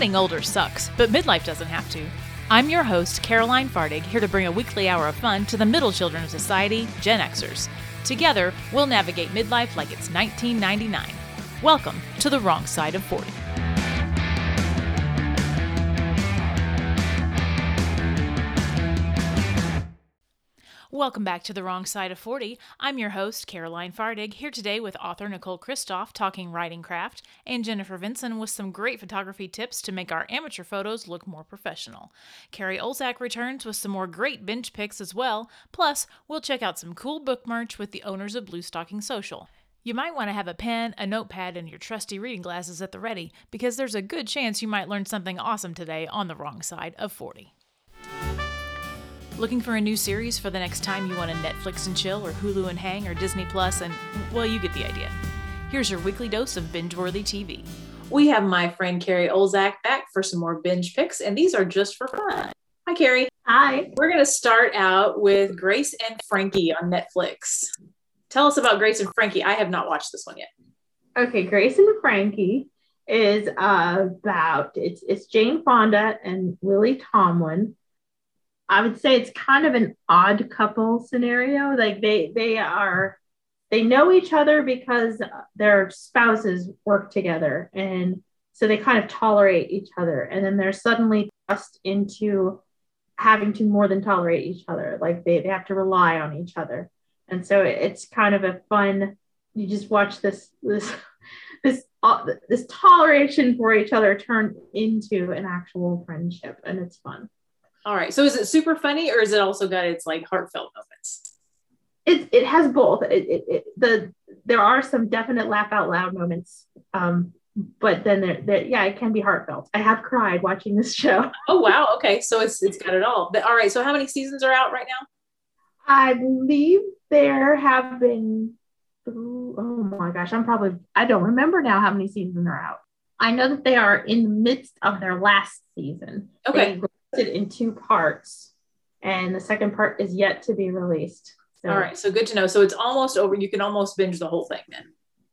Getting older sucks, but midlife doesn't have to. I'm your host, Caroline Fardig, here to bring a weekly hour of fun to the middle children of society, Gen Xers. Together, we'll navigate midlife like it's 1999. Welcome to the wrong side of 40. Welcome back to The Wrong Side of 40. I'm your host, Caroline Fardig, here today with author Nichole Christoff talking writing craft, and Jennifer Vinson with some great photography tips to make our amateur photos look more professional. Kerrie Olzak returns with some more great binge picks as well, plus, we'll check out some cool book merch with the owners of Bluestocking Social. You might want to have a pen, a notepad, and your trusty reading glasses at the ready, because there's a good chance you might learn something awesome today on the wrong side of 40. Looking for a new series for the next time you want to Netflix and chill, or Hulu and hang, or Disney Plus, and well, you get the idea. Here's your weekly dose of binge worthy TV. We have my friend Kerrie Olzak back for some more binge picks, and these are just for fun. Hi, Kerrie. Hi. We're going to start out with Grace and Frankie on Netflix. Tell us about Grace and Frankie. I have not watched this one yet. Okay, Grace and Frankie is about it's it's Jane Fonda and Lily Tomlin I would say it's kind of an odd couple scenario. Like they they are they know each other because their spouses work together and so they kind of tolerate each other and then they're suddenly thrust into having to more than tolerate each other. Like they, they have to rely on each other. And so it's kind of a fun you just watch this this this uh, this toleration for each other turn into an actual friendship and it's fun all right. So is it super funny or is it also got its like heartfelt moments? It, it has both. It, it, it, the there are some definite laugh out loud moments, um, but then there, there, yeah, it can be heartfelt. I have cried watching this show. Oh wow, okay, so it's it's got it all. But, all right, so how many seasons are out right now? I believe there have been. Oh my gosh, I'm probably I don't remember now how many seasons are out. I know that they are in the midst of their last season. Okay. They in two parts, and the second part is yet to be released. So, All right, so good to know. So it's almost over. You can almost binge the whole thing then.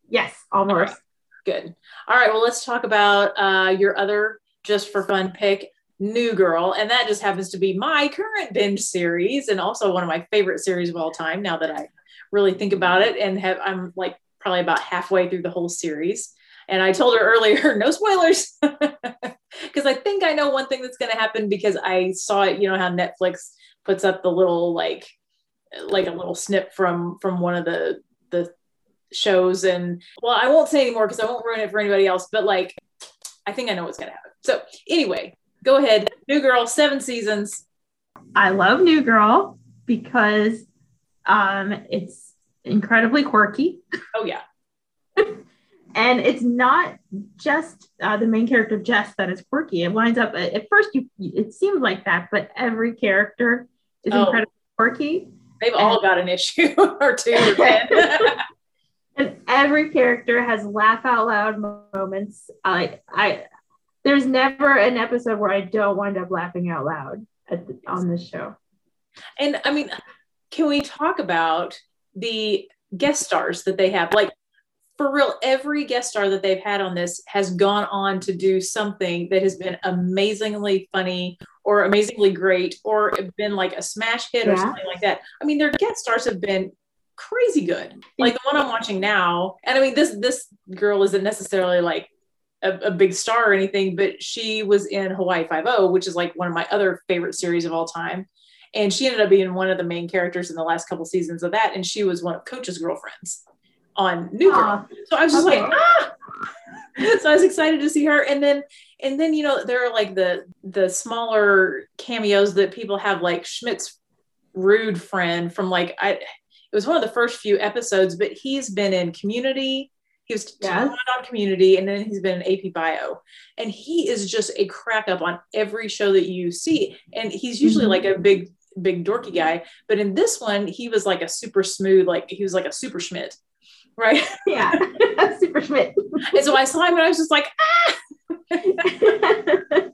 Yes, almost. Right. Good. All right, well, let's talk about uh, your other just for fun pick, New Girl, and that just happens to be my current binge series, and also one of my favorite series of all time. Now that I really think about it, and have I'm like probably about halfway through the whole series. And I told her earlier, no spoilers, because I think I know one thing that's going to happen because I saw it. You know how Netflix puts up the little like, like a little snip from from one of the the shows, and well, I won't say anymore because I won't ruin it for anybody else. But like, I think I know what's going to happen. So anyway, go ahead. New Girl, seven seasons. I love New Girl because um, it's incredibly quirky. Oh yeah and it's not just uh, the main character Jess that is quirky. It winds up at first you it seems like that, but every character is oh. incredibly quirky. They've and, all got an issue or two. and every character has laugh out loud moments. I I there's never an episode where I don't wind up laughing out loud the, on this show. And I mean, can we talk about the guest stars that they have? Like for real, every guest star that they've had on this has gone on to do something that has been amazingly funny or amazingly great or been like a smash hit yeah. or something like that. I mean, their guest stars have been crazy good. Like the one I'm watching now, and I mean this this girl isn't necessarily like a, a big star or anything, but she was in Hawaii Five O, which is like one of my other favorite series of all time. And she ended up being one of the main characters in the last couple seasons of that, and she was one of Coach's girlfriends on New Girl. so I was just okay. like, ah! so I was excited to see her. And then, and then, you know, there are like the, the smaller cameos that people have like Schmidt's rude friend from like, I, it was one of the first few episodes, but he's been in community. He was yes. on community and then he's been in AP bio. And he is just a crack up on every show that you see. And he's usually mm-hmm. like a big, big dorky guy. But in this one, he was like a super smooth, like he was like a super Schmidt right? Yeah, super Schmidt. and so I saw him and I was just like, ah!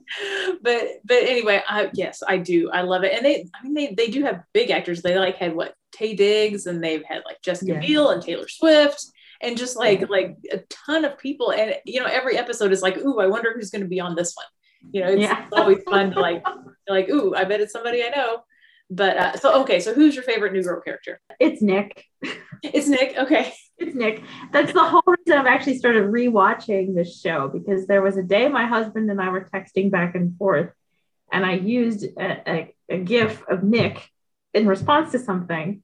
but but anyway, I, yes, I do. I love it, and they, I mean, they they do have big actors. They like had what Taye Diggs, and they've had like Jessica yeah. Biel and Taylor Swift, and just like yeah. like a ton of people. And you know, every episode is like, ooh, I wonder who's going to be on this one. You know, it's, yeah. always fun to like, like, ooh, I bet it's somebody I know. But uh, so okay, so who's your favorite New Girl character? It's Nick. It's Nick. Okay. It's Nick. That's the whole reason I've actually started rewatching this show because there was a day my husband and I were texting back and forth, and I used a, a, a GIF of Nick in response to something,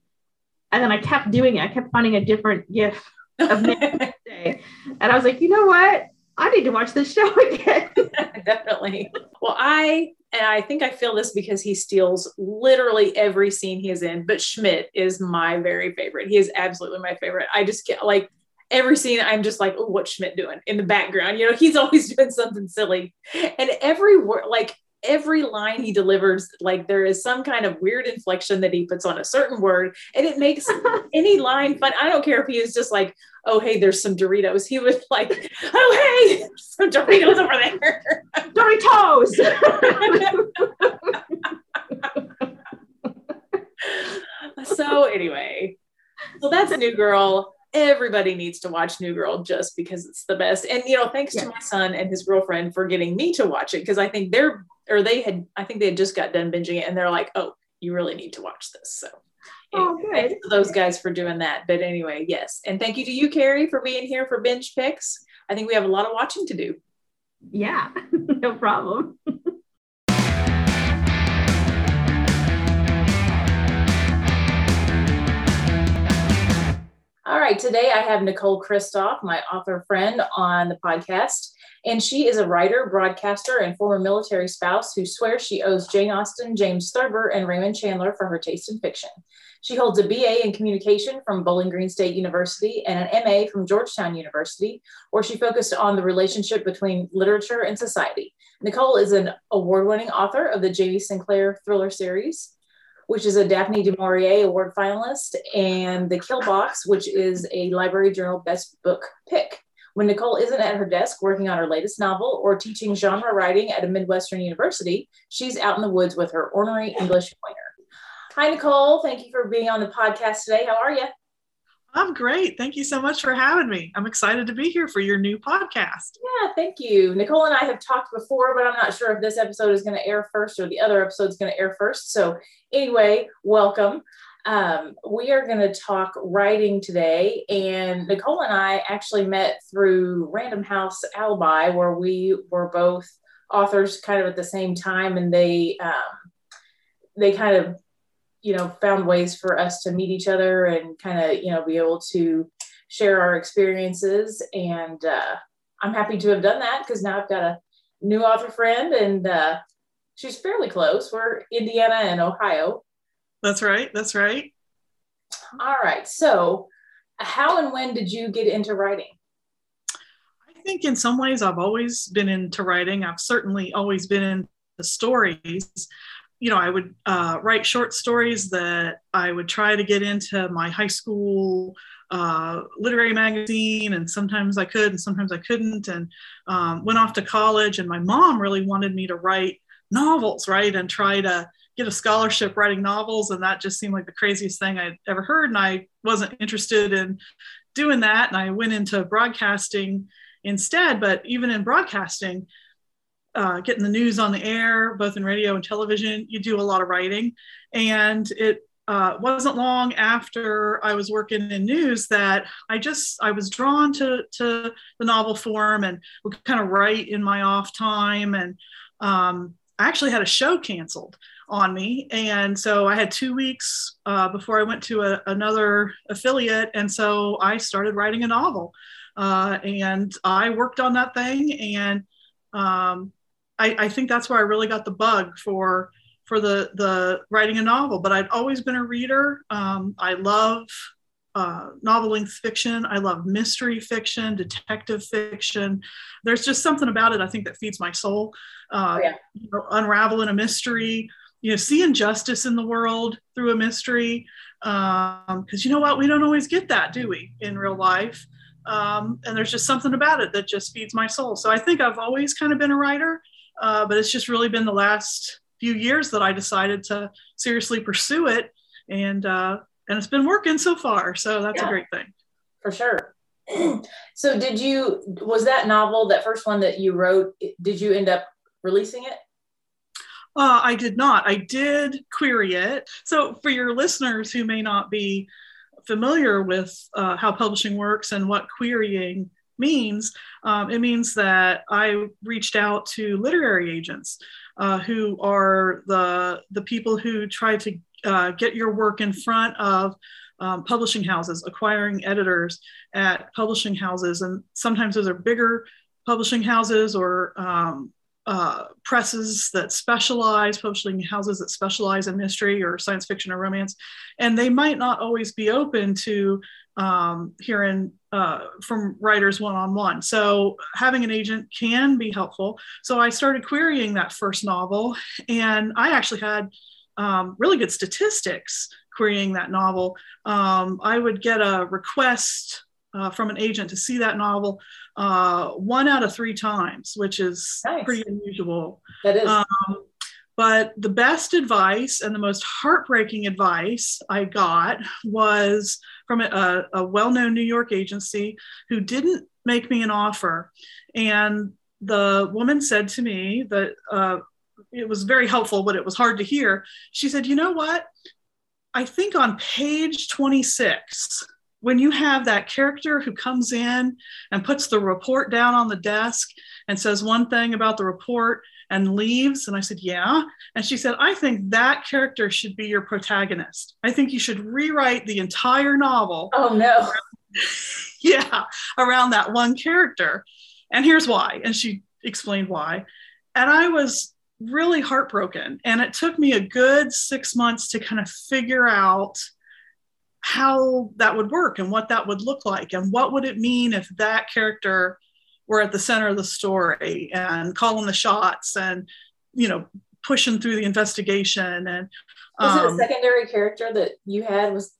and then I kept doing it. I kept finding a different GIF of Nick day, and I was like, you know what? I need to watch this show again. Definitely. Well, I and I think I feel this because he steals literally every scene he is in, but Schmidt is my very favorite. He is absolutely my favorite. I just get like every scene, I'm just like, oh, what's Schmidt doing in the background? You know, he's always doing something silly. And every word, like every line he delivers, like there is some kind of weird inflection that he puts on a certain word, and it makes any line fun. I don't care if he is just like, oh, hey, there's some Doritos. He was like, oh, hey, some Doritos over there. Doritos. so, anyway, so that's a New Girl. Everybody needs to watch New Girl just because it's the best. And, you know, thanks yeah. to my son and his girlfriend for getting me to watch it because I think they're, or they had, I think they had just got done binging it and they're like, oh, you really need to watch this. So, Oh, good. those guys for doing that. But anyway, yes. And thank you to you, Kerrie, for being here for binge picks. I think we have a lot of watching to do. Yeah, no problem. All right, today I have Nichole Christoff, my author friend, on the podcast. And she is a writer, broadcaster, and former military spouse who swears she owes Jane Austen, James Thurber, and Raymond Chandler for her taste in fiction. She holds a BA in communication from Bowling Green State University and an MA from Georgetown University, where she focused on the relationship between literature and society. Nichole is an award winning author of the J.D. Sinclair thriller series, which is a Daphne du Maurier Award finalist, and The Kill Box, which is a Library Journal Best Book pick. When Nichole isn't at her desk working on her latest novel or teaching genre writing at a Midwestern university, she's out in the woods with her ornery English pointer. Hi, Nichole. Thank you for being on the podcast today. How are you? I'm great. Thank you so much for having me. I'm excited to be here for your new podcast. Yeah, thank you. Nichole and I have talked before, but I'm not sure if this episode is going to air first or the other episode is going to air first. So, anyway, welcome. Um, we are going to talk writing today. And Nichole and I actually met through Random House Alibi, where we were both authors kind of at the same time. And they, um, they kind of you know found ways for us to meet each other and kind of you know be able to share our experiences. And uh, i'm happy to have done that because now i've got a new author friend and uh, she's fairly close. We're indiana and ohio. That's right that's right. All right so how and when did you get into writing? I think in some ways i've always been into writing. I've certainly always been into stories you know, I would uh, write short stories that I would try to get into my high school uh, literary magazine, and sometimes I could, and sometimes I couldn't. And um, went off to college, and my mom really wanted me to write novels, right, and try to get a scholarship writing novels, and that just seemed like the craziest thing I'd ever heard, and I wasn't interested in doing that, and I went into broadcasting instead. But even in broadcasting, uh, getting the news on the air, both in radio and television, you do a lot of writing. And it uh, wasn't long after I was working in news that I just I was drawn to to the novel form and would kind of write in my off time. And um, I actually had a show canceled on me, and so I had two weeks uh, before I went to a, another affiliate, and so I started writing a novel. Uh, and I worked on that thing and um, I, I think that's where I really got the bug for for the the writing a novel. But I've always been a reader. Um, I love uh, novel length fiction. I love mystery fiction, detective fiction. There's just something about it I think that feeds my soul. Uh, oh, yeah. you know, unraveling a mystery, you know, seeing justice in the world through a mystery. Because um, you know what, we don't always get that, do we, in real life? Um, and there's just something about it that just feeds my soul. So I think I've always kind of been a writer. Uh, but it's just really been the last few years that I decided to seriously pursue it, and uh, and it's been working so far. So that's yeah, a great thing. For sure. so did you was that novel that first one that you wrote? Did you end up releasing it? Uh, I did not. I did query it. So, for your listeners who may not be familiar with uh, how publishing works and what querying means, um, it means that I reached out to literary agents uh, who are the the people who try to uh, get your work in front of um, publishing houses, acquiring editors at publishing houses, and sometimes those are bigger publishing houses or um, uh, presses that specialize, publishing houses that specialize in mystery or science fiction or romance, and they might not always be open to um, hearing uh, from writers one on one. So having an agent can be helpful. So I started querying that first novel, and I actually had um, really good statistics querying that novel. Um, I would get a request uh, from an agent to see that novel uh, one out of three times, which is nice. pretty unusual. That is. Um, but the best advice and the most heartbreaking advice I got was from a, a well known New York agency who didn't make me an offer. And the woman said to me that uh, it was very helpful, but it was hard to hear. She said, You know what? I think on page 26, when you have that character who comes in and puts the report down on the desk and says one thing about the report and leaves and i said yeah and she said i think that character should be your protagonist. I think you should rewrite the entire novel. Oh no. Yeah around that one character. And here's why and she explained why. And i was really heartbroken and it took me a good six months to kind of figure out how that would work and what that would look like and what would it mean if that character were at the center of the story and calling the shots and you know pushing through the investigation and was it a um, secondary character that you had was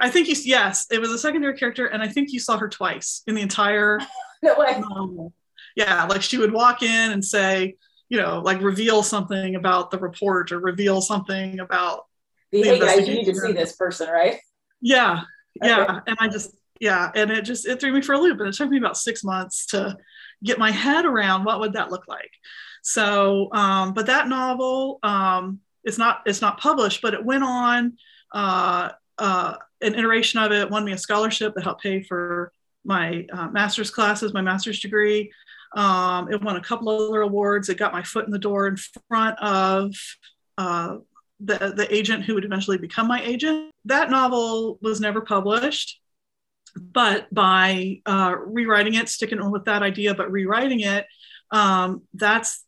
i think you yes it was a secondary character and i think you saw her twice in the entire no way novel. yeah like she would walk in and say you know like reveal something about the report or reveal something about the, hey guys, you need to see this person, right? Yeah, yeah. Okay. And I just, yeah, and it just it threw me for a loop, and it took me about six months to get my head around what would that look like. So, um, but that novel, um, it's not it's not published, but it went on. Uh, uh, an iteration of it won me a scholarship that helped pay for my uh, master's classes, my master's degree. Um, it won a couple other awards. It got my foot in the door in front of uh, the, the agent who would eventually become my agent. That novel was never published, but by uh, rewriting it, sticking with that idea, but rewriting it, um, that's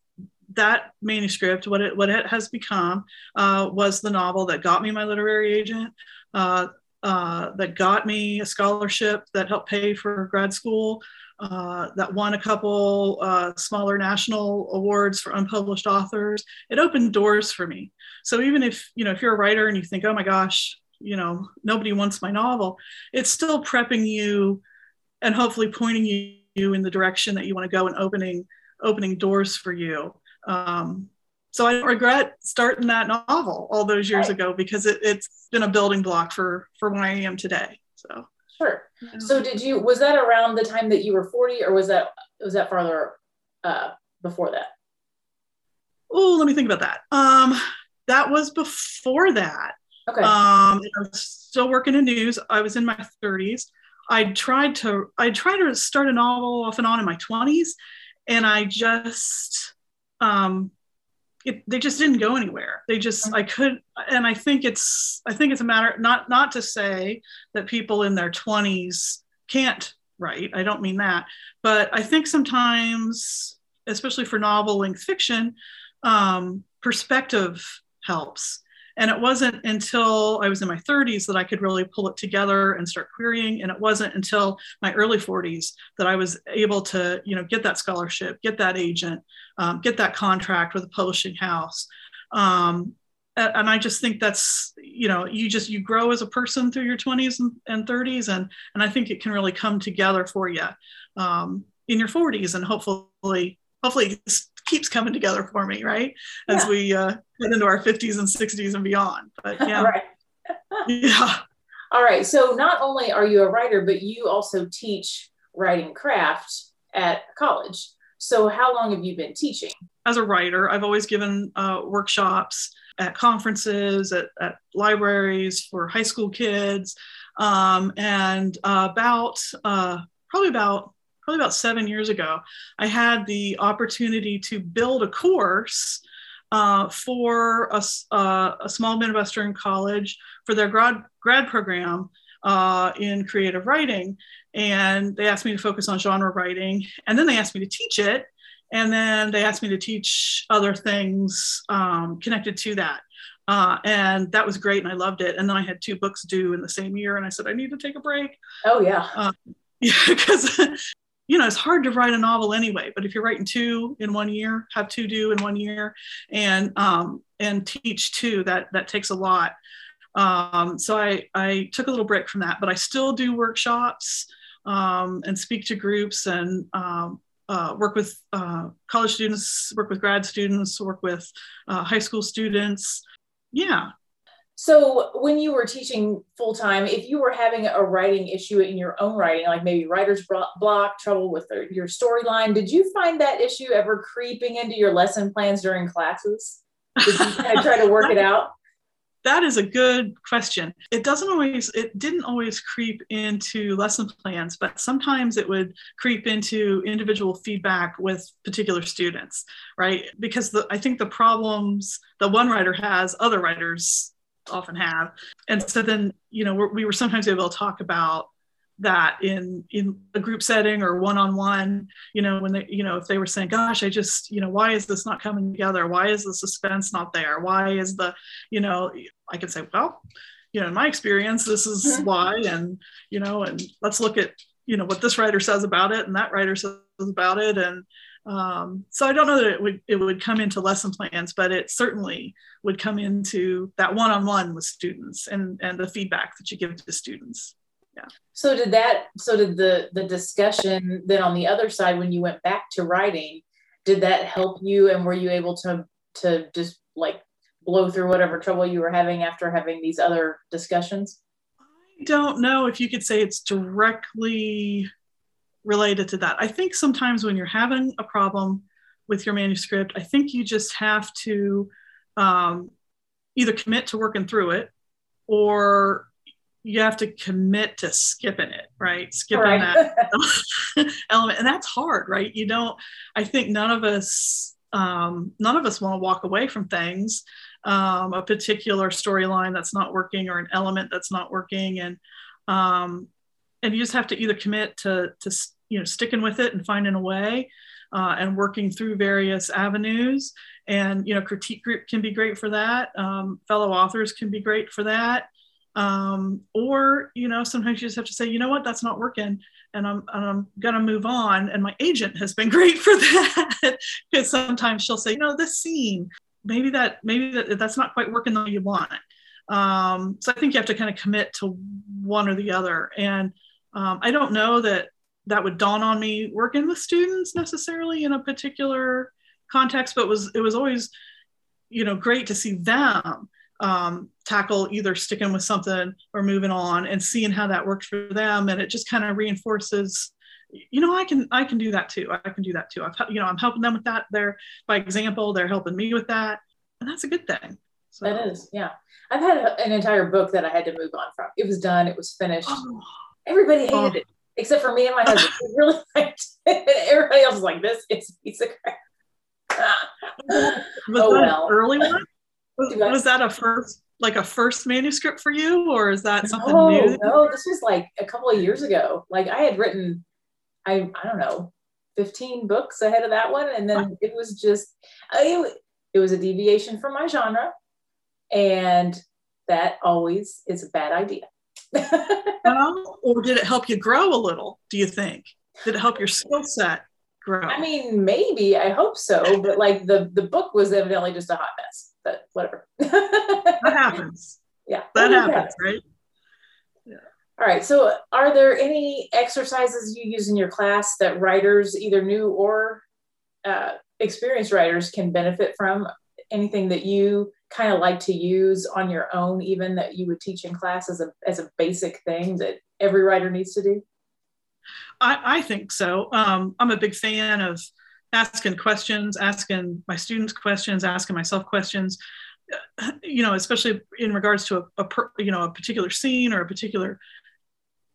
that manuscript, what it what it has become, uh, was the novel that got me my literary agent, uh, uh that got me a scholarship that helped pay for grad school, uh, that won a couple uh, smaller national awards for unpublished authors. It opened doors for me. So even if you know if you're a writer and you think, oh my gosh, you know nobody wants my novel, it's still prepping you and hopefully pointing you, in the direction that you want to go and opening opening doors for you. Um, so I don't regret starting that novel all those years right. ago because it, it's been a building block for for where I am today. So. Sure. So did you was that around the time that you were 40 or was that was that farther uh, before that? Oh, let me think about that. Um, that was before that. Okay. Um, I was still working in news. I was in my 30s. I tried to I tried to start a novel off and on in my 20s, and I just um, it, they just didn't go anywhere. They just mm-hmm. I could, and I think it's I think it's a matter not not to say that people in their 20s can't write. I don't mean that, but I think sometimes, especially for novel length fiction, um, perspective helps. And it wasn't until I was in my 30s that I could really pull it together and start querying. And it wasn't until my early 40s that I was able to, you know, get that scholarship, get that agent, um, get that contract with a publishing house. Um, and I just think that's, you know, you just you grow as a person through your 20s and, and 30s, and and I think it can really come together for you um, in your 40s, and hopefully, hopefully keeps coming together for me, right? As yeah. we uh, get into our 50s and 60s and beyond. But yeah. right. yeah. All right. So not only are you a writer, but you also teach writing craft at college. So, how long have you been teaching? As a writer, I've always given uh, workshops at conferences, at, at, libraries for high school kids. Um, and uh, about, uh, probably about, probably about seven years ago, I had the opportunity to build a course uh, for a, uh, a, small Midwestern college for their grad, grad program uh, in creative writing. And they asked me to focus on genre writing. And then they asked me to teach it. And then they asked me to teach other things um, connected to that. Uh, and that was great. And I loved it. And then I had two books due in the same year. And I said, I need to take a break. Oh, yeah. Uh, yeah, because you know, it's hard to write a novel anyway, but if you're writing two in one year, have two due in one year and, um, and teach two, that, that takes a lot. Um, so I, I took a little break from that, but I still do workshops um, and speak to groups and um, uh, work with uh, college students, work with grad students, work with uh, high school students. Yeah, so when you were teaching full time, if you were having a writing issue in your own writing, like maybe writer's block, trouble with your storyline, did you find that issue ever creeping into your lesson plans during classes? Did you kind of try to work it out? That is a good question. It doesn't always, it didn't always creep into lesson plans, but sometimes it would creep into individual feedback with particular students, right? Because the, I think the problems that one writer has, other writers often have. And so then, you know, we were sometimes able to talk about that in in a group setting or one-on-one you know when they you know if they were saying gosh i just you know why is this not coming together why is the suspense not there why is the you know i can say well you know in my experience this is mm-hmm. why and you know and let's look at you know what this writer says about it and that writer says about it and um, so I don't know that it would it would come into lesson plans, but it certainly would come into that one-on-one with students and and the feedback that you give to students. Yeah. So did that? So did the the discussion then on the other side when you went back to writing? Did that help you? And were you able to to just like blow through whatever trouble you were having after having these other discussions? I don't know if you could say it's directly related to that. I think sometimes when you're having a problem with your manuscript, I think you just have to um, either commit to working through it or you have to commit to skipping it, right? Skipping right. that element. And that's hard, right? You don't, I think none of us, um, none of us want to walk away from things, um, a particular storyline that's not working or an element that's not working. And, um, and you just have to either commit to to you know sticking with it and finding a way uh, and working through various avenues. And you know critique group can be great for that. Um, fellow authors can be great for that. Um, or you know sometimes you just have to say you know what? That's not working and i'm, and I'm gonna move on. And my agent has been great for that because sometimes she'll say you know this scene maybe that maybe that that's not quite working the way you want um, so i think you have to kind of commit to one or the other. And um, I don't know that that would dawn on me working with students necessarily in a particular context, but was it was always, you know, great to see them um, tackle either sticking with something or moving on and seeing how that worked for them, and it just kind of reinforces you know i can i can do that too. I can do that too. I've you know i'm helping them with that. They're by example they're helping me with that. And that's a good thing. So. that is yeah. I've had an entire book that i had to move on from. It was done. It was finished. Oh. Everybody oh. hated oh. it except for me and my husband. we really liked it. Everybody else was like, "This is a piece of crap." was oh, that well. an early one? Was, was, that a first, like a first manuscript for you, or is that something no, new? No, this was like a couple of years ago. Like I had written, I I don't know, fifteen books ahead of that one, and then it was just, uh, it, it was a deviation from my genre, and that always is a bad idea well, or did it help you grow a little? Do you think? Did it help your skill set grow? I mean, maybe. I hope so. But like the the book was evidently just a hot mess. But whatever. that happens. Yeah, that happens, right? Yeah. All right. So, are there any exercises you use in your class that writers, either new or uh, experienced writers, can benefit from? Anything that you kind of like to use on your own, even that you would teach in class as a, as a basic thing that every writer needs to do? I, I think so. Um, I'm a big fan of asking questions, asking my students questions, asking myself questions. You know, especially in regards to a, a you know a particular scene or a particular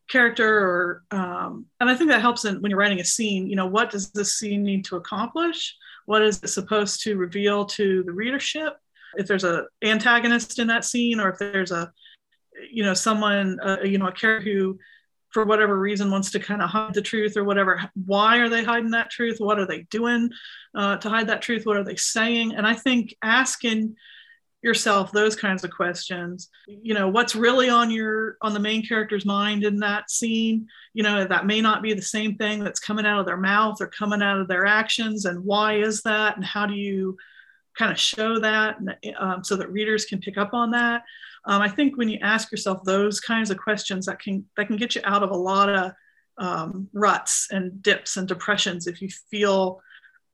character or um, and i think that helps in when you're writing a scene you know what does this scene need to accomplish what is it supposed to reveal to the readership if there's a antagonist in that scene or if there's a you know someone uh, you know a character who for whatever reason wants to kind of hide the truth or whatever why are they hiding that truth? What are they doing uh, to hide that truth? What are they saying? And i think asking yourself those kinds of questions you know what's really on your on the main character's mind in that scene? You know that may not be the same thing that's coming out of their mouth or coming out of their actions and why is that? And how do you kind of show that um, so that readers can pick up on that um, i think when you ask yourself those kinds of questions that can that can get you out of a lot of um, ruts and dips and depressions if you feel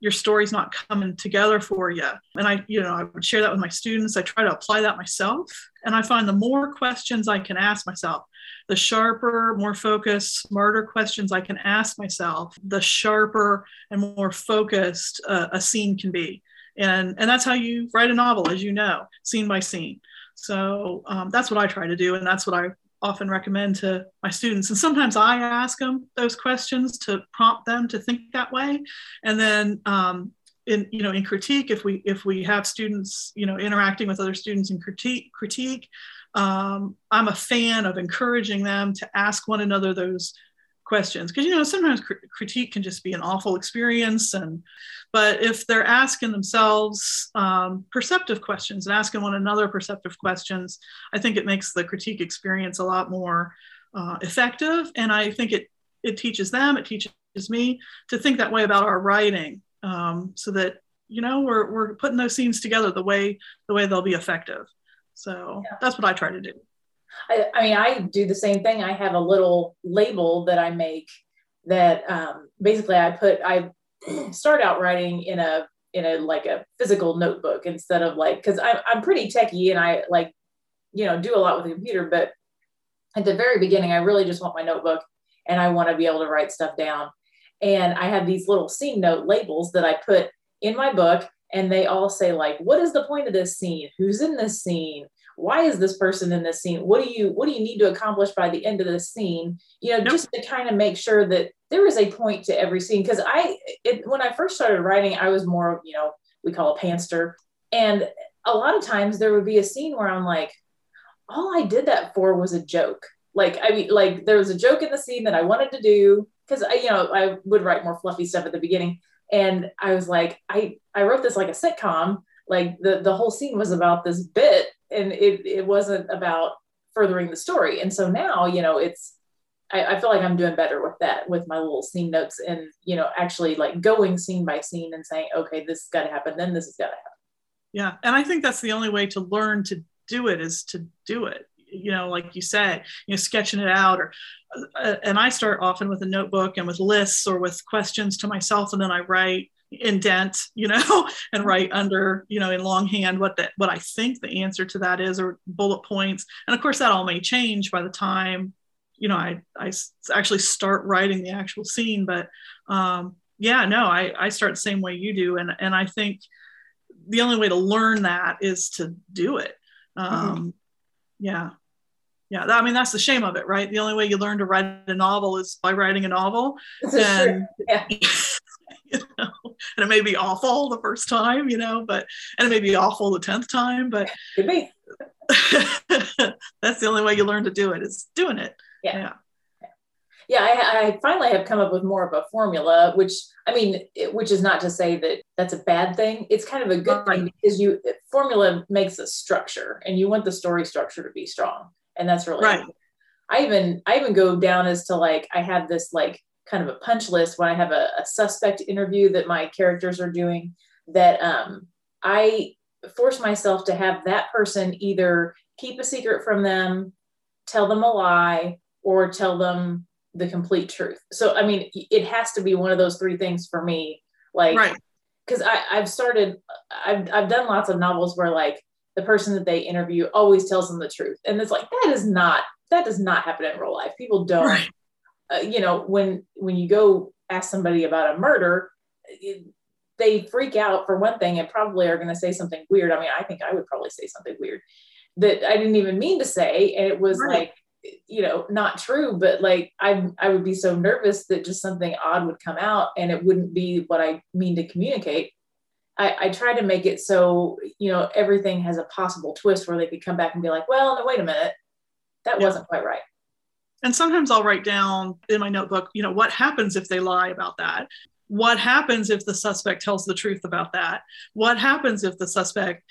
your story's not coming together for you. And I, you know, I would share that with my students. I try to apply that myself. And I find the more questions I can ask myself, the sharper, more focused, smarter questions I can ask myself, the sharper and more focused uh, a scene can be. And, and that's how you write a novel, as you know, scene by scene. So um, that's what I try to do. And that's what I often recommend to my students. And sometimes I ask them those questions to prompt them to think that way. And then um, in you know in critique, if we if we have students you know interacting with other students in critique critique, um, I'm a fan of encouraging them to ask one another those questions. Because you know sometimes cr- critique can just be an awful experience and but if they're asking themselves um, perceptive questions and asking one another perceptive questions i think it makes the critique experience a lot more uh, effective. And i think it it teaches them it teaches me to think that way about our writing um, so that you know we're, we're putting those scenes together the way the way they'll be effective. So yeah. that's what i try to do I, I mean, I do the same thing. I have a little label that I make that um, basically I put, I start out writing in a, in a like a physical notebook instead of like, cause I'm, I'm pretty techie and I like, you know, do a lot with the computer, but at the very beginning, I really just want my notebook and I want to be able to write stuff down. And I have these little scene note labels that I put in my book and they all say like what is the point of this scene who's in this scene why is this person in this scene? What do you what do you need to accomplish by the end of the scene? You know just to kind of make sure that there is a point to every scene because i it, when i first started writing i was more you know we call a pantser and a lot of times there would be a scene where i'm like all i did that for was a joke. Like i mean like there was a joke in the scene that i wanted to do because i you know i would write more fluffy stuff at the beginning. And i was like i i wrote this like a sitcom like the the whole scene was about this bit and it, it wasn't about furthering the story. And so now you know it's I, I, feel like i'm doing better with that with my little scene notes and you know actually like going scene by scene and saying okay this has got to happen then this has got to happen. Yeah and i think that's the only way to learn to do it is to do it. You know like you said you know sketching it out or uh, and i start often with a notebook and with lists or with questions to myself and then i write indent, you know, and write under, you know, in longhand what that what I think the answer to that is, or bullet points. And of course, that all may change by the time, you know, I I actually start writing the actual scene. But um, yeah, no, I I start the same way you do, and and I think the only way to learn that is to do it. Mm-hmm. Um, mm-hmm. Yeah. Yeah, I mean that's the shame of it, right? The only way you learn to write a novel is by writing a novel. and yeah. you know, and it may be awful the first time, you know, but and it may be awful the tenth time, but could be. that's the only way you learn to do it is doing it. Yeah. Yeah. Yeah, I, I, finally have come up with more of a formula, which I mean, it, which is not to say that that's a bad thing. It's kind of a good right. thing because you formula makes a structure, and you want the story structure to be strong, and that's really right. I even I even go down as to like I have this like kind of a punch list when I have a, a suspect interview that my characters are doing that um, I force myself to have that person either keep a secret from them, tell them a lie, or tell them the complete truth. So, I mean, it has to be one of those three things for me. Like, because right. I've started, I've, I've done lots of novels where like the person that they interview always tells them the truth. And it's like, that is not, that does not happen in real life. People don't right uh, you know when when you go ask somebody about a murder it, they freak out for one thing and probably are going to say something weird. I mean, I think I would probably say something weird that I didn't even mean to say. And it was right. like, you know, not true, but like I I would be so nervous that just something odd would come out and it wouldn't be what I mean to communicate. I, I try to make it so, you know, everything has a possible twist where they could come back and be like, well, no, wait a minute. That yeah. wasn't quite right. And sometimes I'll write down in my notebook, you know, what happens if they lie about that? What happens if the suspect tells the truth about that? What happens if the suspect,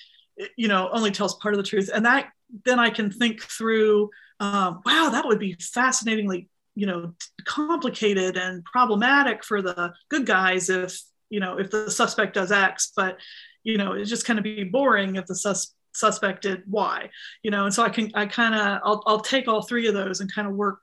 you know, only tells part of the truth? And that then I can think through, um, wow, that would be fascinatingly, you know, complicated and problematic for the good guys if, you know, if the suspect does X, but, you know, it's just kind of be boring if the sus- suspected why you know, and so I can, I kind of, I'll, I'll take all three of those and kind of work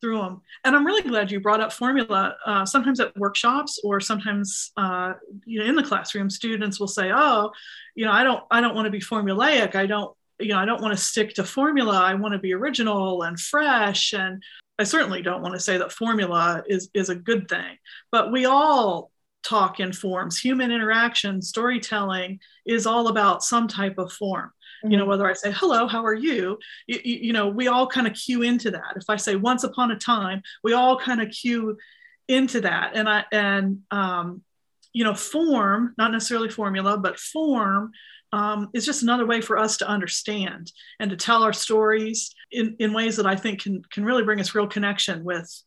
through them. And I'm really glad you brought up formula. Uh, sometimes at workshops or sometimes, uh, you know, in the classroom, students will say, oh, you know, I don't, I don't want to be formulaic. I don't, you know, I don't want to stick to formula. I want to be original and fresh. And I certainly don't want to say that formula is, is a good thing, but we all talk in forms. Human interaction, storytelling is all about some type of form. Mm-hmm. You know, mm-hmm. whether I say, hello, how are you? You, you know, we all kind of cue into that. If I say once upon a time, we all kind of cue into that. And I, and, um, you know, form, not necessarily formula, but form um, is just another way for us to understand and to tell our stories in, in ways that I think can, can really bring us real connection with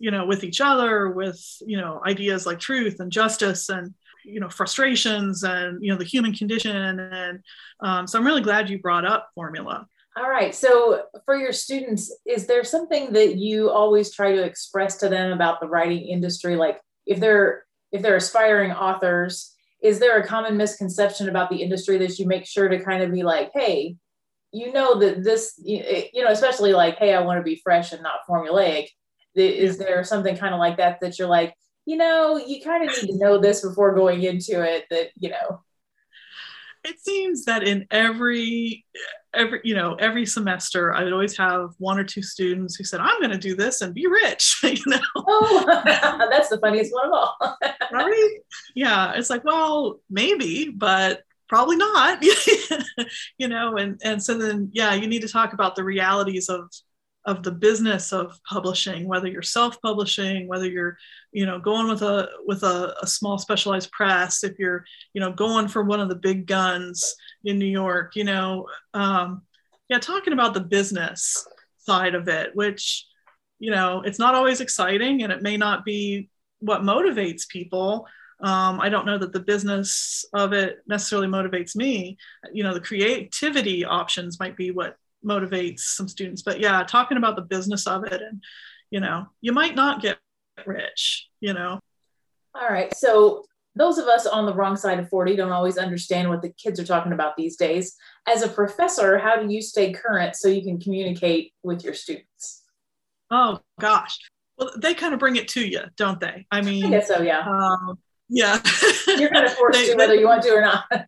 you know with each other with you know ideas like truth and justice and you know frustrations and you know the human condition. And um, so i'm really glad you brought up formula. All right. So for your students is there something that you always try to express to them about the writing industry? Like if they're if they're aspiring authors is there a common misconception about the industry that you make sure to kind of be like hey you know that this you know especially like hey i want to be fresh and not formulaic is there something kind of like that that you're like, you know, you kind of need to know this before going into it that, you know? It seems that in every every you know every semester i would always have one or two students who said i'm going to do this and be rich you know? Oh that's the funniest one of all. Right? Yeah it's like well maybe but probably not. You know and and so then yeah you need to talk about the realities of of the business of publishing whether you're self-publishing whether you're you know going with a with a, a, small specialized press if you're you know going for one of the big guns in new york you know um, yeah talking about the business side of it which you know it's not always exciting and it may not be what motivates people. Um, i don't know that the business of it necessarily motivates me. You know the creativity options might be what motivates some students. But yeah talking about the business of it and you know you might not get rich you know. All right so those of us on the wrong side of 40 don't always understand what the kids are talking about these days. As a professor how do you stay current so you can communicate with your students? Oh gosh. Well they kind of bring it to you don't they? I mean i guess so yeah. um, yeah. You're kind of forced they, to whether they, you want to or not.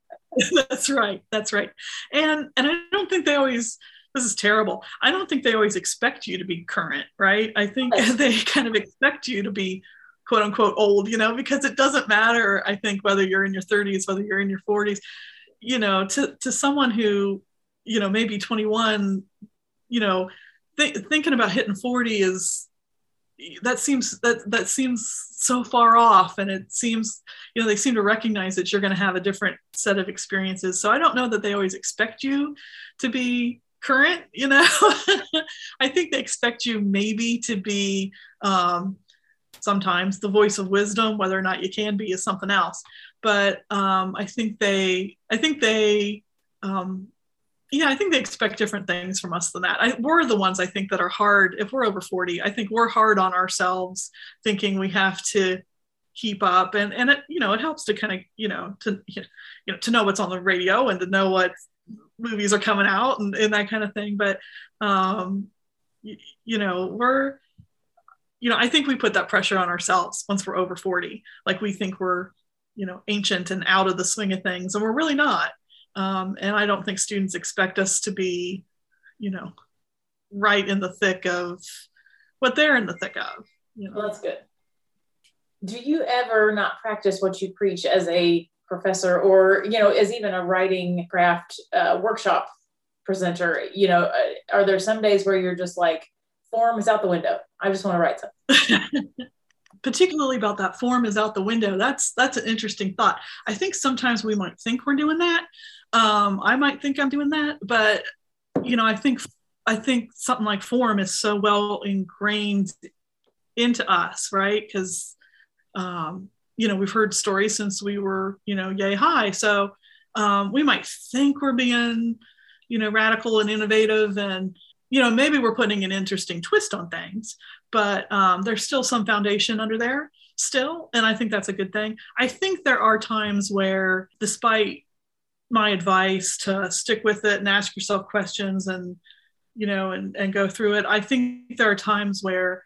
That's right that's right. And and i don't think they always this is terrible. I don't think they always expect you to be current, right? I think they kind of expect you to be quote unquote old, you know, because it doesn't matter, I think, whether you're in your 30s, whether you're in your 40s, you know, to, to someone who, you know, maybe 21, you know, th- thinking about hitting 40 is that seems that that seems so far off and it seems you know they seem to recognize that you're going to have a different set of experiences so i don't know that they always expect you to be current you know? I think they expect you maybe to be um, sometimes the voice of wisdom whether or not you can be is something else. But um, i think they i think they um, yeah i think they expect different things from us than that. I, we're the ones i think that are hard. If we're over 40 i think we're hard on ourselves thinking we have to keep up. And and it you know it helps to kind of you know to you know to know what's on the radio and to know what movies are coming out and, and that kind of thing. But, um, you, you know, we're, you know, I think we put that pressure on ourselves once we're over 40. Like we think we're, you know, ancient and out of the swing of things, and we're really not. Um, and I don't think students expect us to be, you know, right in the thick of what they're in the thick of. You know? Well, that's good. do you ever not practice what you preach as a professor or you know as even a writing craft uh, workshop presenter you know uh, are there some days where you're just like form is out the window. I just want to write something particularly about that form is out the window. That's that's an interesting thought. I think sometimes we might think we're doing that. Um, i might think i'm doing that but you know i think i think something like form is so well ingrained into us right? Because um, you know we've heard stories since we were you know yay high. So um, we might think we're being you know radical and innovative and you know maybe we're putting an interesting twist on things but um, there's still some foundation under there still and i think that's a good thing. I think there are times where despite my advice to stick with it and ask yourself questions and you know and, and go through it i think there are times where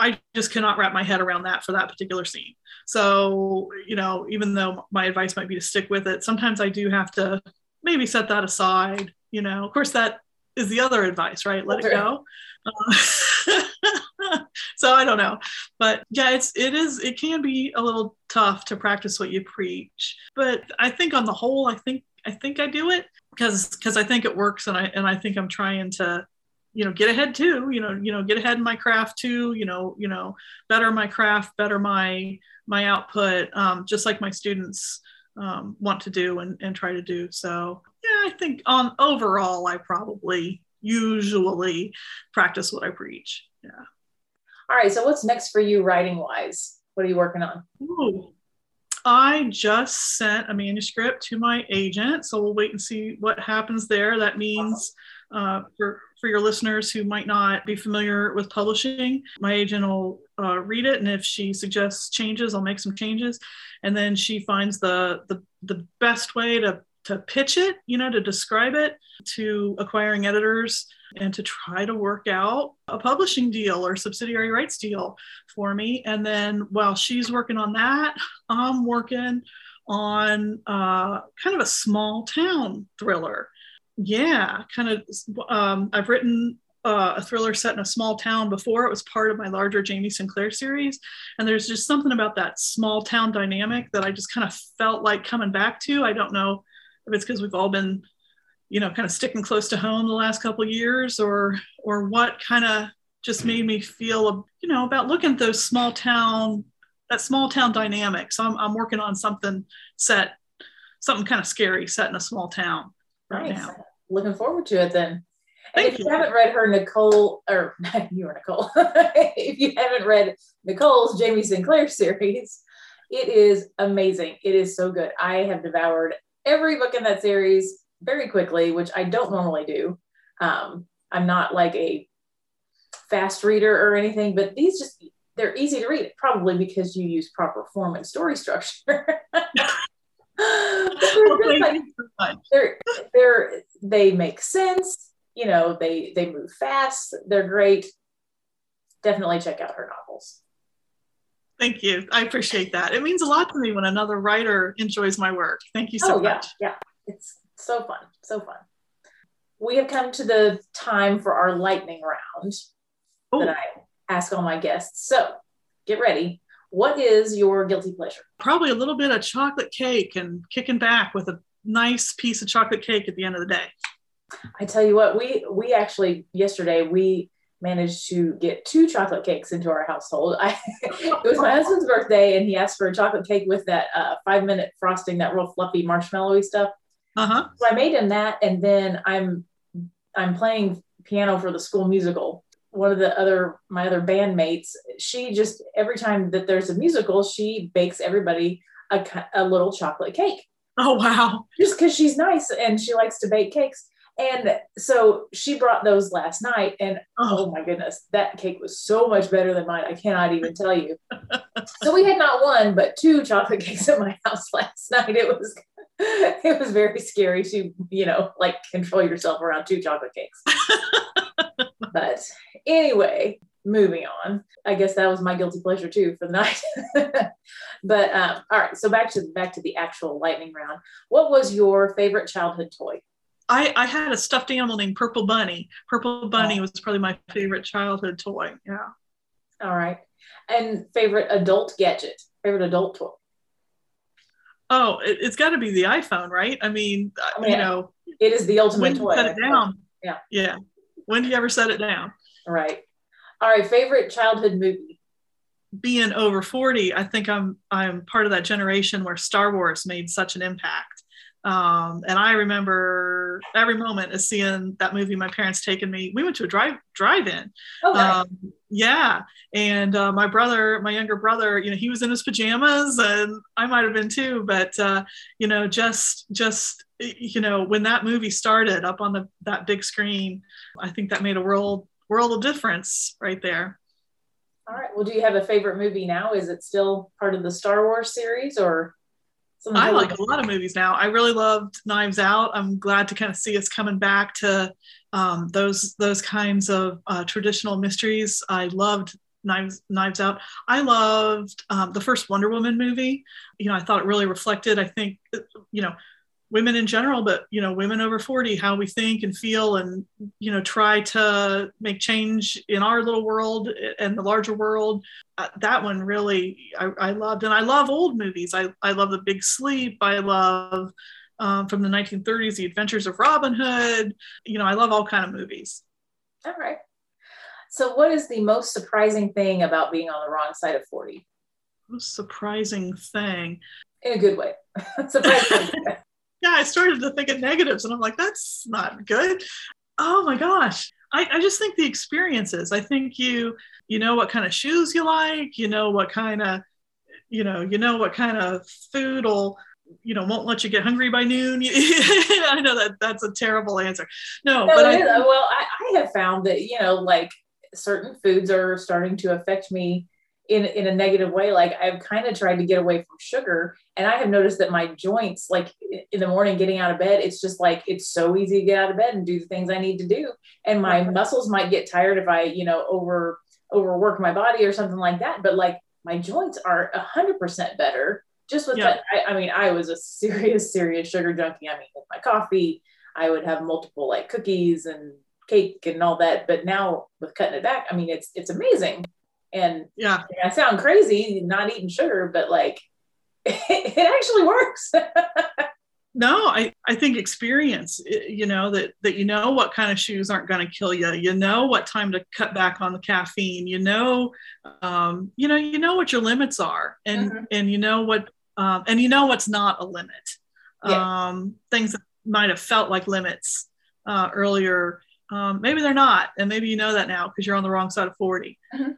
I just cannot wrap my head around that for that particular scene. So, you know, even though my advice might be to stick with it, sometimes I do have to maybe set that aside. You know, of course, that is the other advice, right? Let it go. Uh, so I don't know, but yeah, it's it is it can be a little tough to practice what you preach. But I think on the whole, I think I think I do it because because I think it works, and I and I think I'm trying to you know get ahead too you know you know get ahead in my craft too you know you know better my craft better my my output um, just like my students um, want to do and, and try to do. So yeah i think on overall i probably usually practice what i preach. Yeah. All right so what's next for you writing wise what are you working on? Ooh. I just sent a manuscript to my agent, so we'll wait and see what happens there. That means uh, for for your listeners who might not be familiar with publishing, my agent will uh, read it, and if she suggests changes, I'll make some changes, and then she finds the the, the best way to to pitch it, you know, to describe it to acquiring editors and to try to work out a publishing deal or subsidiary rights deal for me. And then while she's working on that, I'm working on uh, kind of a small town thriller yeah, kind of. Um, I've written uh, a thriller set in a small town before. It was part of my larger Jamie Sinclair series. And there's just something about that small town dynamic that I just kind of felt like coming back to. I don't know if it's because we've all been, you know, kind of sticking close to home the last couple years or or what kind of just made me feel, you know, about looking at those small town, that small town dynamic. So I'm, I'm working on something set, something kind of scary set in a small town nice. now. Looking forward to it then. And if you, you, haven't read her Nichole, or you are Nichole, if you haven't read Nichole's Jamie Sinclair series, it is amazing. It is so good. I have devoured every book in that series very quickly, which I don't normally do. Um, I'm not like a fast reader or anything, but these just they're easy to read, probably because you use proper form and story structure. they're, like, they're, they're they make sense you know they they move fast they're great. Definitely check out her novels. Thank you. I appreciate that. It means a lot to me when another writer enjoys my work. Thank you so oh, much. yeah. Yeah it's so fun so fun. We have come to the time for our lightning round Ooh. that i ask all my guests. So get ready what is your guilty pleasure? Probably a little bit of chocolate cake and kicking back with a nice piece of chocolate cake at the end of the day. I tell you what, we we actually yesterday we managed to get two chocolate cakes into our household. I, it was my husband's birthday, and he asked for a chocolate cake with that uh, five minute frosting, that real fluffy marshmallowy stuff. Uh-huh. So I made him that, and then I'm I'm playing piano for the school musical, one of the other my other bandmates she just every time that there's a musical she bakes everybody a, a little chocolate cake. Oh wow. Just because she's nice and she likes to bake cakes. And so she brought those last night and oh. oh my goodness that cake was so much better than mine. I cannot even tell you. So we had not one but two chocolate cakes at my house last night. It was it was very scary to you know like control yourself around two chocolate cakes but anyway, moving on. I guess that was my guilty pleasure too for the night. but um, all right, so back to back to the actual lightning round. What was your favorite childhood toy? I, I had a stuffed animal named Purple Bunny. Purple Bunny oh. was probably my favorite childhood toy. Yeah. All right. And favorite adult gadget? favorite adult toy? Oh, it, has got to be the iPhone, right? I mean, uh, I mean, you know, it is the ultimate toy. Set it down. Yeah. Yeah. When do you ever set it down? Right. All right. Favorite childhood movie? Being over 40, I think I'm I'm part of that generation where Star Wars made such an impact. Um, and I remember every moment of seeing that movie. My parents taking me. We went to a drive drive-in. Oh, nice. um, yeah. And uh, my brother, my younger brother, you know, he was in his pajamas, and I might have been too. But uh, you know, just just you know, when that movie started up on the that big screen, I think that made a world world of difference right there. All right. Well, do you have a favorite movie now? Is it still part of the Star Wars series, or I like a lot of movies now. I really loved Knives Out. I'm glad to kind of see us coming back to um, those those kinds of uh, traditional mysteries. I loved Knives Knives Out. I loved um, the first Wonder Woman movie. You know, I thought it really reflected. I think you know women in general, but you know, women over 40, how we think and feel and you know, try to make change in our little world and the larger world. Uh, that one really I, I, loved. And I love old movies. I, I love The Big Sleep. I love um, from the 1930s, The Adventures of Robin Hood. You know, I love all kind of movies. All right. So what is the most surprising thing about being on the wrong side of 40? Most surprising thing. In a good way. surprising yeah, I started to think of negatives and I'm like, that's not good. Oh my gosh. I, I just think the experiences. I think you you know what kind of shoes you like, you know what kind of you know, you know what kind of food will you know won't let you get hungry by noon i know that that's a terrible answer no, no but I, well I, I have found that you know like certain foods are starting to affect me in in a negative way like i've kind of tried to get away from sugar and i have noticed that my joints like in the morning getting out of bed it's just like it's so easy to get out of bed and do the things i need to do. And my muscles might get tired if i you know over overwork my body or something like that but like my joints are 100% better just with yeah. that. I, I mean i was a serious serious sugar junkie. I mean with my coffee i would have multiple like cookies and cake and all that but now with cutting it back i mean it's it's amazing and yeah, I sound crazy not eating sugar, but like it, actually works. no, I, I think experience, you know, that, that you know what kind of shoes aren't going to kill you. You know what time to cut back on the caffeine. You know, um, you know, you know what your limits are, and mm-hmm. and you know what, um, and you know what's not a limit. Yeah. Um, things that might have felt like limits uh, earlier, um, maybe they're not, and maybe you know that now because you're on the wrong side of 40. Mm-hmm.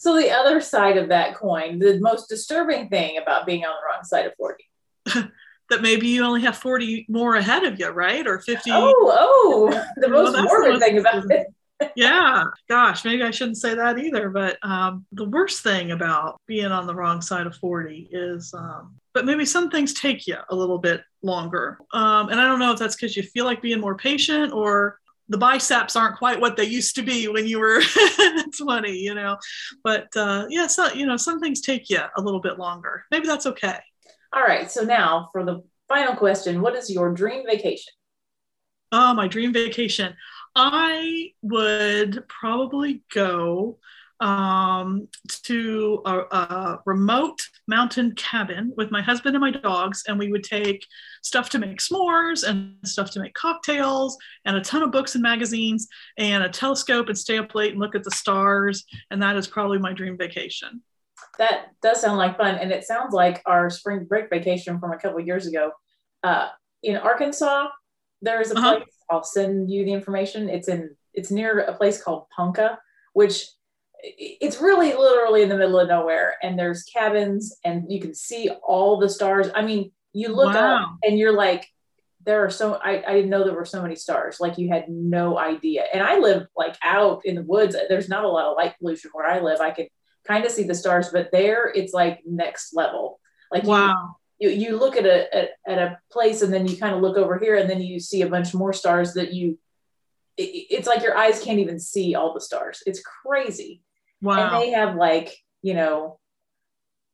So the other side of that coin, the most disturbing thing about being on the wrong side of 40. that maybe you only have 40 more ahead of you, right? Or 50. Oh, oh, the most well, morbid the most thing about it. yeah, gosh, maybe I shouldn't say that either. But um, the worst thing about being on the wrong side of 40 is, um, but maybe some things take you a little bit longer. Um, and I don't know if that's because you feel like being more patient or the biceps aren't quite what they used to be when you were 20 you know? But uh, yeah so you know some things take you a little bit longer. Maybe that's okay. All right so now for the final question what is your dream vacation? Oh my dream vacation. I would probably go um, to a, a, remote mountain cabin with my husband and my dogs, and we would take stuff to make s'mores and stuff to make cocktails, and a ton of books and magazines, and a telescope, and stay up late and look at the stars. And that is probably my dream vacation. That does sound like fun, and it sounds like our spring break vacation from a couple years ago. Uh, in Arkansas, there is a uh-huh. place. I'll send you the information. It's in. It's near a place called Ponca, which it's really literally in the middle of nowhere and there's cabins and you can see all the stars. I mean you look wow. up and you're like there are so I, I didn't know there were so many stars. Like you had no idea. And i live like out in the woods. There's not a lot of light pollution where i live. I could kind of see the stars but there it's like next level. Like wow. you, you, you look at a at, at a place and then you kind of look over here and then you see a bunch more stars that you it, it's like your eyes can't even see all the stars. It's crazy Wow. And they have like, you know,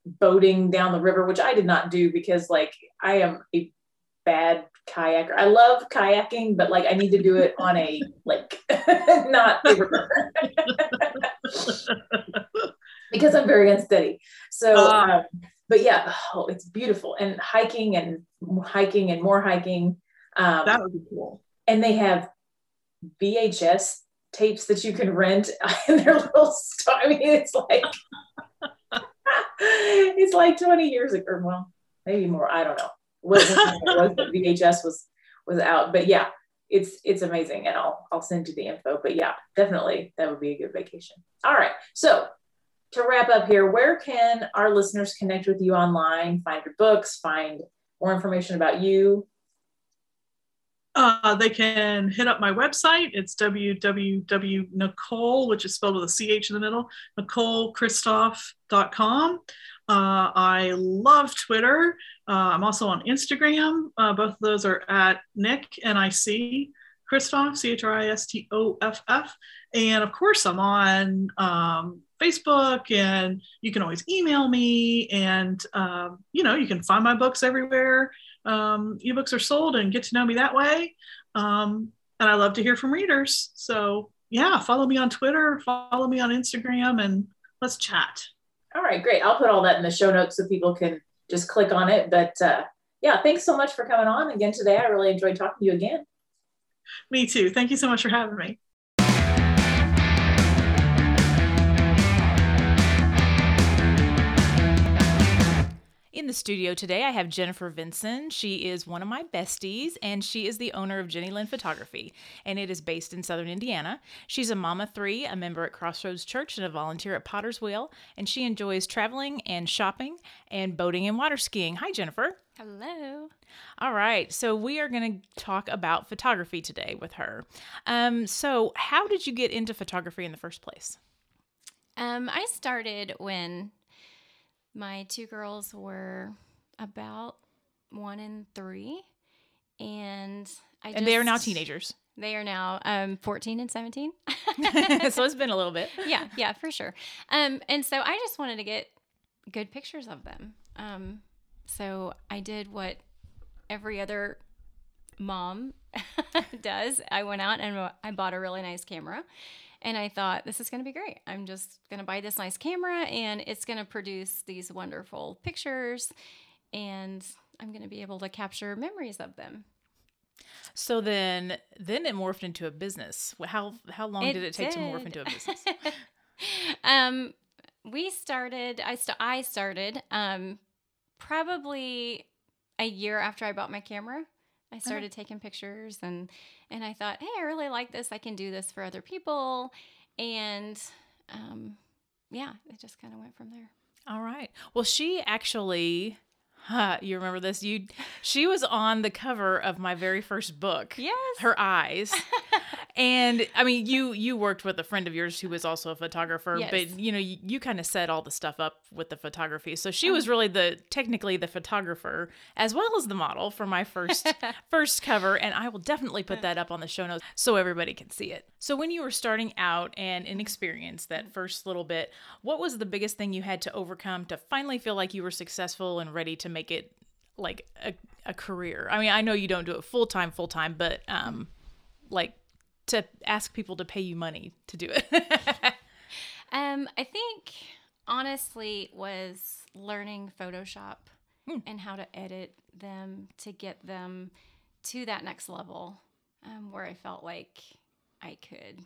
boating down the river, which I did not do because like I am a bad kayaker. I love kayaking, but like I need to do it on a lake, not a river. because I'm very unsteady. So, uh, um, but yeah, oh, it's beautiful and hiking and hiking and more hiking. Um, that would be cool. And they have VHS tapes that you can rent in their little store. I mean, it's like it's like 20 years ago, or well, maybe more. I don't know was, but VHS was was out. But yeah, it's it's amazing, and I'll I'll send you the info. But yeah, definitely that would be a good vacation. All right, so to wrap up here, where can our listeners connect with you online, find your books, find more information about you? Uh, they can hit up my website. It's www.nichole, which is spelled with a CH in the middle, NicholeChristoff.com. Uh, I love Twitter. Uh, I'm also on Instagram. Uh, both of those are at Nick, N-I-C, Christoff, C-H-R-I-S-T-O-F-F. And of course, I'm on um, Facebook, and you can always email me. And um, you know, you can find my books everywhere. Um, ebooks are sold, and get to know me that way. Um, and I love to hear from readers. So yeah, follow me on Twitter, follow me on Instagram, and let's chat. All right, great. I'll put all that in the show notes so people can just click on it. But uh, yeah, thanks so much for coming on again today. I really enjoyed talking to you again. Me too. Thank you so much for having me. In the studio today, I have Jennifer Vinson. She is one of my besties, and she is the owner of Jenny Lynn Photography, and it is based in Southern Indiana. She's a mama three, a member at Crossroads Church, and a volunteer at Potter's Wheel, and she enjoys traveling and shopping and boating and water skiing. Hi, Jennifer. Hello. All right, so we are going to talk about photography today with her. Um, so, how did you get into photography in the first place? Um, I started when my two girls were about one and three, and I and they are now teenagers. They are now um, 14 and 17. so it's been a little bit. Yeah, yeah, for sure. Um, and so I just wanted to get good pictures of them. Um, so I did what every other mom does. I went out and I bought a really nice camera and I thought, this is going to be great. I'm just going to buy this nice camera and it's going to produce these wonderful pictures and I'm going to be able to capture memories of them. So then then it morphed into a business. How how long it did it take did. to morph into a business? um we started I st- I started um probably a year after I bought my camera. I uh-huh. started uh-huh. taking pictures and and I thought, hey, I really like this. I can do this for other people, and um, yeah, it just kind of went from there. All right. Well, she actually Huh, you remember this? You she was on the cover of my very first book. Yes. Her eyes. and I mean, you you worked with a friend of yours who was also a photographer, yes. but you know, you, you kind of set all the stuff up with the photography. So she was uh-huh. really the technically the photographer as well as the model for my first first cover, and I will definitely put that up on the show notes so everybody can see it. So when you were starting out and inexperienced that first little bit, what was the biggest thing you had to overcome to finally feel like you were successful and ready to make it like a, a career? I mean, I know you don't do it full time, full time, but um, like to ask people to pay you money to do it. um, I think honestly was learning Photoshop hmm. and how to edit them to get them to that next level um, where I felt like I could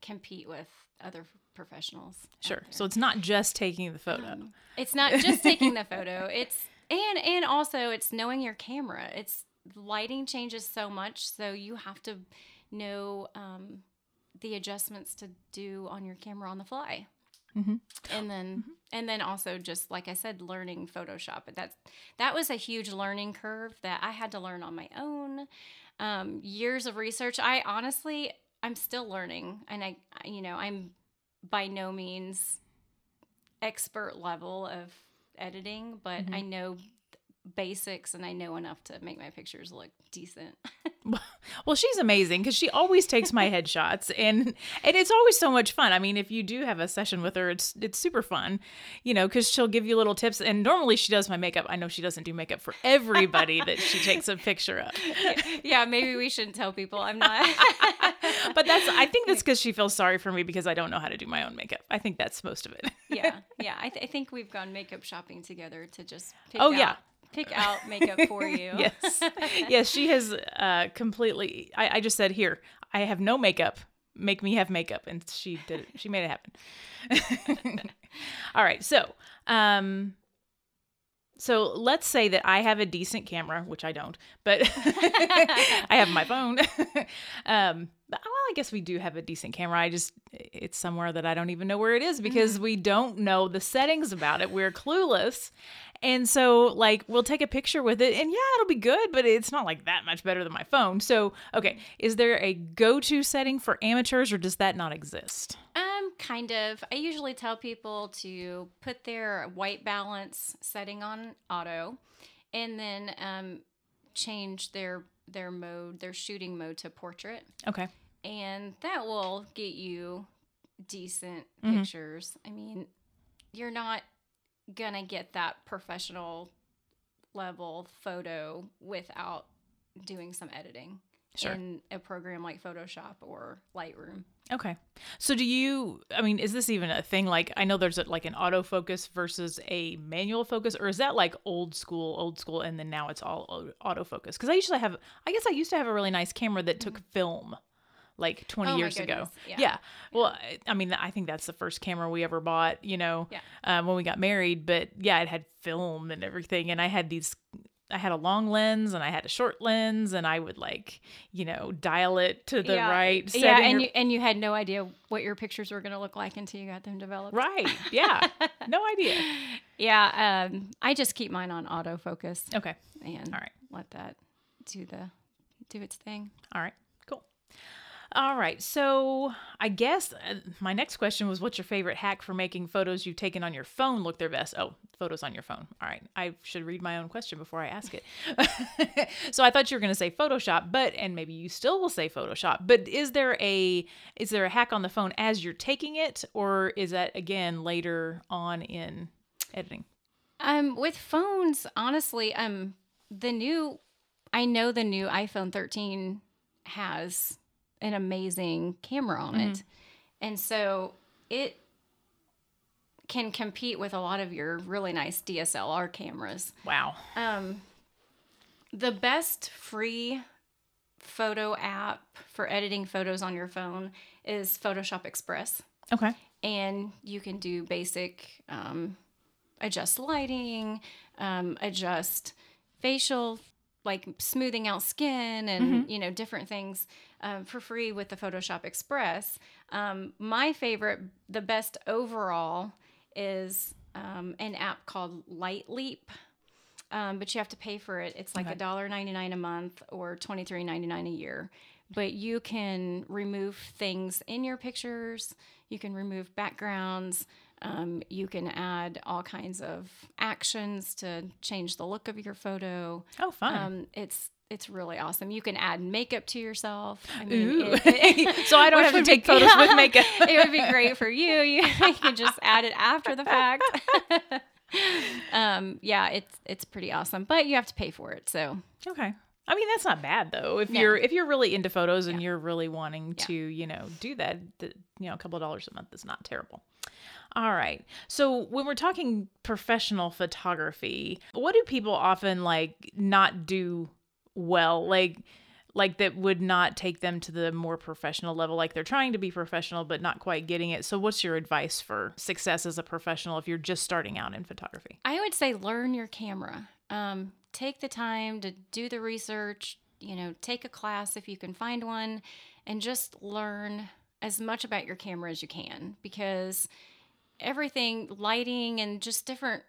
compete with other professionals. Sure. So it's not just taking the photo. Um, it's not just taking the photo. It's and and also it's knowing your camera. It's lighting changes so much, so you have to know um, the adjustments to do on your camera on the fly. Mm-hmm. And then mm-hmm. and then also just like I said, learning Photoshop. That that was a huge learning curve that I had to learn on my own. Um, years of research. I honestly I'm still learning, and I you know I'm by no means expert level of editing, but mm-hmm. I know basics and I know enough to make my pictures look decent. well, she's amazing because she always takes my headshots and and it's always so much fun. I mean, if you do have a session with her, it's it's super fun, you know, because she'll give you little tips. And normally she does my makeup. I know she doesn't do makeup for everybody that she takes a picture of. yeah, maybe we shouldn't tell people I'm not. but that's I think that's because she feels sorry for me because I don't know how to do my own makeup. I think that's most of it. yeah, yeah. I, th- I think we've gone makeup shopping together to just. oh yeah pick out makeup for you. yes. Yes, she has uh, completely. I, I just said, here, I have no makeup. Make me have makeup. And she did it. She made it happen. All right. So, um, so let's say that I have a decent camera, which I don't, but I have my phone. um, well, I guess we do have a decent camera. I just, it's somewhere that I don't even know where it is because mm. we don't know the settings about it. We're clueless. And so, like, we'll take a picture with it, and yeah, it'll be good, but it's not like that much better than my phone. So, okay, is there a go to setting for amateurs, or does that not exist? Um, kind of. I usually tell people to put their white balance setting on auto, and then um, change their their mode, their shooting mode to portrait. Okay. And that will get you decent mm-hmm. pictures. I mean, you're not gonna get that professional level photo without doing some editing sure. in a program like Photoshop or Lightroom. Okay. So do you I mean is this even a thing like I know there's a, like an autofocus versus a manual focus or is that like old school old school and then now it's all autofocus? Cuz I usually have I guess I used to have a really nice camera that took mm-hmm. film like 20 oh years ago. Yeah. yeah. Well, I mean, I think that's the first camera we ever bought, you know, yeah. um, when we got married. But yeah, it had film and everything. And I had these, I had a long lens and I had a short lens and I would like, you know, dial it to the yeah. right. Yeah. And you, and you had no idea what your pictures were going to look like until you got them developed. Right. Yeah. no idea. Yeah. Um, I just keep mine on autofocus. Okay. And all right. let that do the, do its thing. All right. All right. So I guess uh, my next question was what's your favorite hack for making photos you've taken on your phone look their best? Oh, photos on your phone. All right. I should read my own question before I ask it. so I thought you were going to say Photoshop, but and maybe you still will say Photoshop. But is there a is there a hack on the phone as you're taking it or is that again later on in editing? Um with phones, honestly, um the new I know the new iPhone 13 has an amazing camera on mm-hmm. it. And so it can compete with a lot of your really nice DSLR cameras. Wow. Um, the best free photo app for editing photos on your phone is Photoshop Express. Okay. And you can do basic um, adjust lighting, um, adjust facial, like smoothing out skin, and mm-hmm. you know different things um, for free with the Photoshop Express. Um, my favorite, the best overall, is um, an app called Lightleap. Um, but you have to pay for it. It's like a dollar ninety nine a month or twenty three ninety nine a year. But you can remove things in your pictures. You can remove backgrounds. Um, you can add all kinds of actions to change the look of your photo. Oh, fun! Um, it's it's really awesome. You can add makeup to yourself. I mean, it, it, so I don't have to take photos yeah, with makeup. it would be great for you. You, you can just add it after the fact. um, yeah, it's it's pretty awesome, but you have to pay for it. So okay. I mean that's not bad though. If you're if you're really into photos and yeah. you're really wanting to you know do that, the, you know a couple of dollars a month is not terrible. All right. So when we're talking professional photography, what do people often like not do well? Like like that would not take them to the more professional level? Like they're trying to be professional but not quite getting it. So what's your advice for success as a professional if you're just starting out in photography? I would say learn your camera. Um, take the time to do the research you know take a class if you can find one and just learn as much about your camera as you can because everything lighting and just different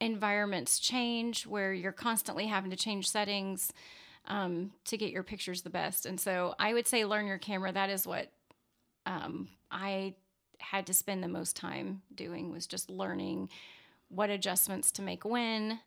environments change where you're constantly having to change settings um, to get your pictures the best. And so I would say learn your camera. That is what um, I had to spend the most time doing was just learning what adjustments to make when,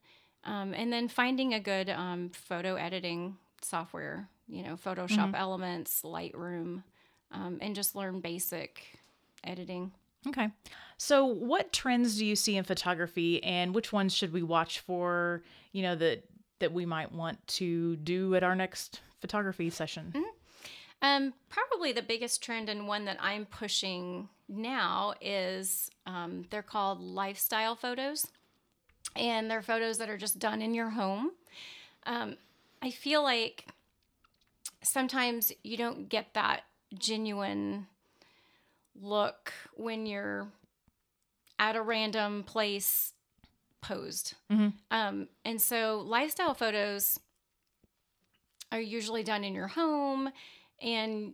Um, and then finding a good um, photo editing software, you know, Photoshop mm-hmm. Elements, Lightroom, um, and just learn basic editing. Okay. So, what trends do you see in photography, and which ones should we watch for? You know that that we might want to do at our next photography session. Mm-hmm. Um, probably the biggest trend and one that I'm pushing now is um, they're called lifestyle photos, and they're photos that are just done in your home. Um, I feel like sometimes you don't get that genuine look when you're at a random place posed. Mm-hmm. Um, and so lifestyle photos are usually done in your home and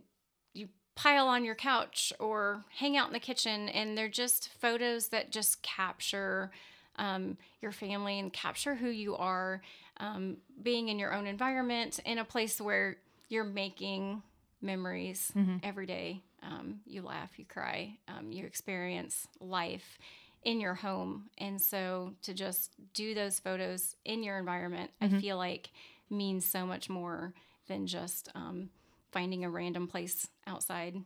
you pile on your couch or hang out in the kitchen and they're just photos that just capture um, your family and capture who you are um, being in your own environment in a place where you're making memories mm-hmm. every day um, you laugh, you cry, um, you experience life in your home. And so to just do those photos in your environment, mm-hmm. I feel like means so much more than just um, finding a random place outside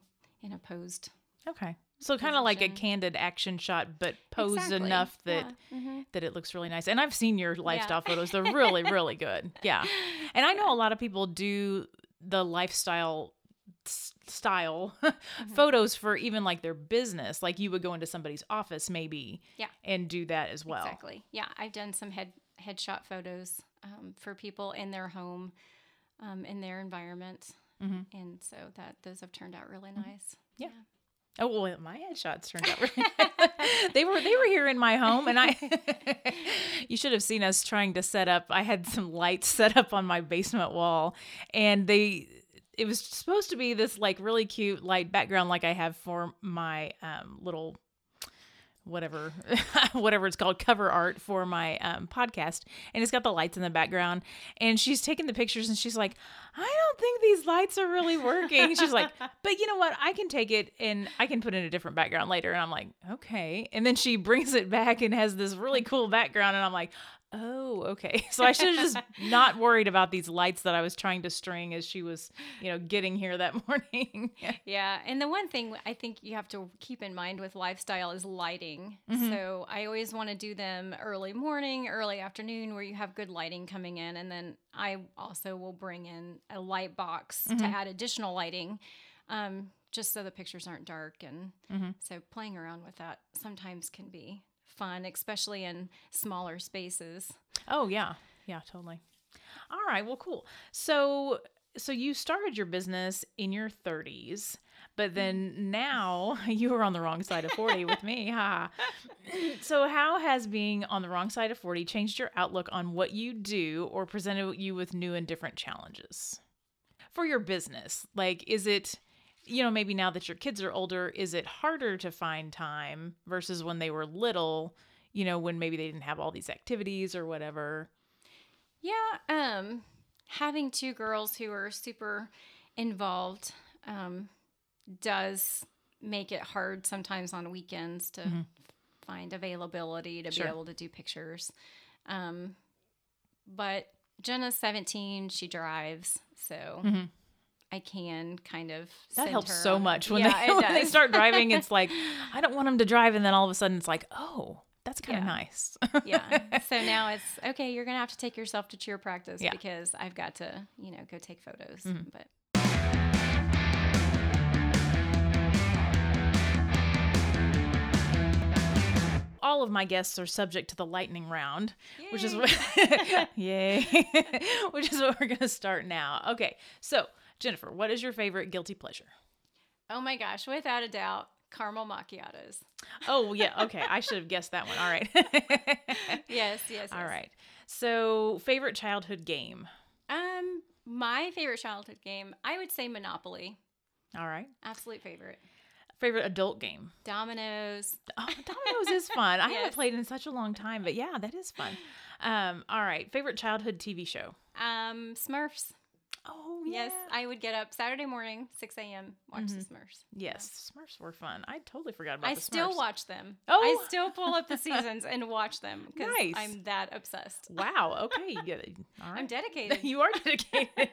in a posed. Okay. So kind of like a candid action shot, but posed exactly. enough that yeah. mm-hmm. that it looks really nice. And I've seen your lifestyle yeah. photos; they're really, really good. Yeah, and I know a lot of people do the lifestyle style mm-hmm. photos for even like their business like you would go into somebody's office maybe yeah and do that as well exactly yeah i've done some head headshot photos um, for people in their home um, in their environment mm-hmm. and so that those have turned out really mm-hmm. nice yeah. yeah. Oh well, my headshots turned out really. they were they were here in my home, and I. you should have seen us trying to set up. I had some lights set up on my basement wall, and they it was supposed to be this like really cute light background like I have for my um, little whatever whatever it's called cover art for my um, podcast. And it's got the lights in the background. And she's taking the pictures and she's like i don't think these lights are really working. She's like but you know what? I can take it and i can put in a different background later. And i'm like okay. And then she brings it back and has this really cool background. And i'm like Oh, okay. So I should have just not worried about these lights that I was trying to string as she was, you know, getting here that morning. yeah. And the one thing I think you have to keep in mind with lifestyle is lighting. Mm-hmm. So I always want to do them early morning, early afternoon where you have good lighting coming in. And then I also will bring in a light box mm-hmm. to add additional lighting. Um, just so the pictures aren't dark and mm-hmm. so playing around with that sometimes can be fun, especially in smaller spaces. Oh yeah, yeah, totally. All right, well, cool. So, so you started your business in your 30s, but then now you were on the wrong side of 40 with me. Ha. so, how has being on the wrong side of 40 changed your outlook on what you do or presented you with new and different challenges for your business? Like, is it you know, maybe now that your kids are older, is it harder to find time versus when they were little, you know, when maybe they didn't have all these activities or whatever? Yeah, um having two girls who are super involved um does make it hard sometimes on weekends to mm-hmm. find availability to sure. be able to do pictures. Um but Jenna's 17, she drives, so mm-hmm. I can kind of that helps so much when, yeah, they, when they start driving. It's like I don't want them to drive, and then all of a sudden it's like, oh, that's kind of yeah. nice. yeah. So now it's okay. You're gonna have to take yourself to cheer practice yeah. because I've got to, you know, go take photos. Mm-hmm. But all of my guests are subject to the lightning round, Yay. which is what Yay. which is what we're gonna start now. Okay, so Jennifer, what is your favorite guilty pleasure? Oh my gosh, without a doubt, caramel macchiatos. Oh, yeah. Okay. I should have guessed that one. All right. yes, yes. All yes. right. So, favorite childhood game? Um, my favorite childhood game, I would say Monopoly. All right. Absolute favorite. Favorite adult game? Dominoes. Oh, Dominoes is fun. I yes. haven't played in such a long time, but yeah, that is fun. Um, all right. Favorite childhood TV show? Um, Smurfs. Oh yeah. Yes, I would get up Saturday morning, 6 a.m. Watch Mhm. the Smurfs. Yes, Smurfs were fun. I totally forgot about I still watch them. Oh. I still pull up the seasons and watch them because Nice. I'm that obsessed. Wow. Okay. You get it. Right. I'm dedicated. you are dedicated.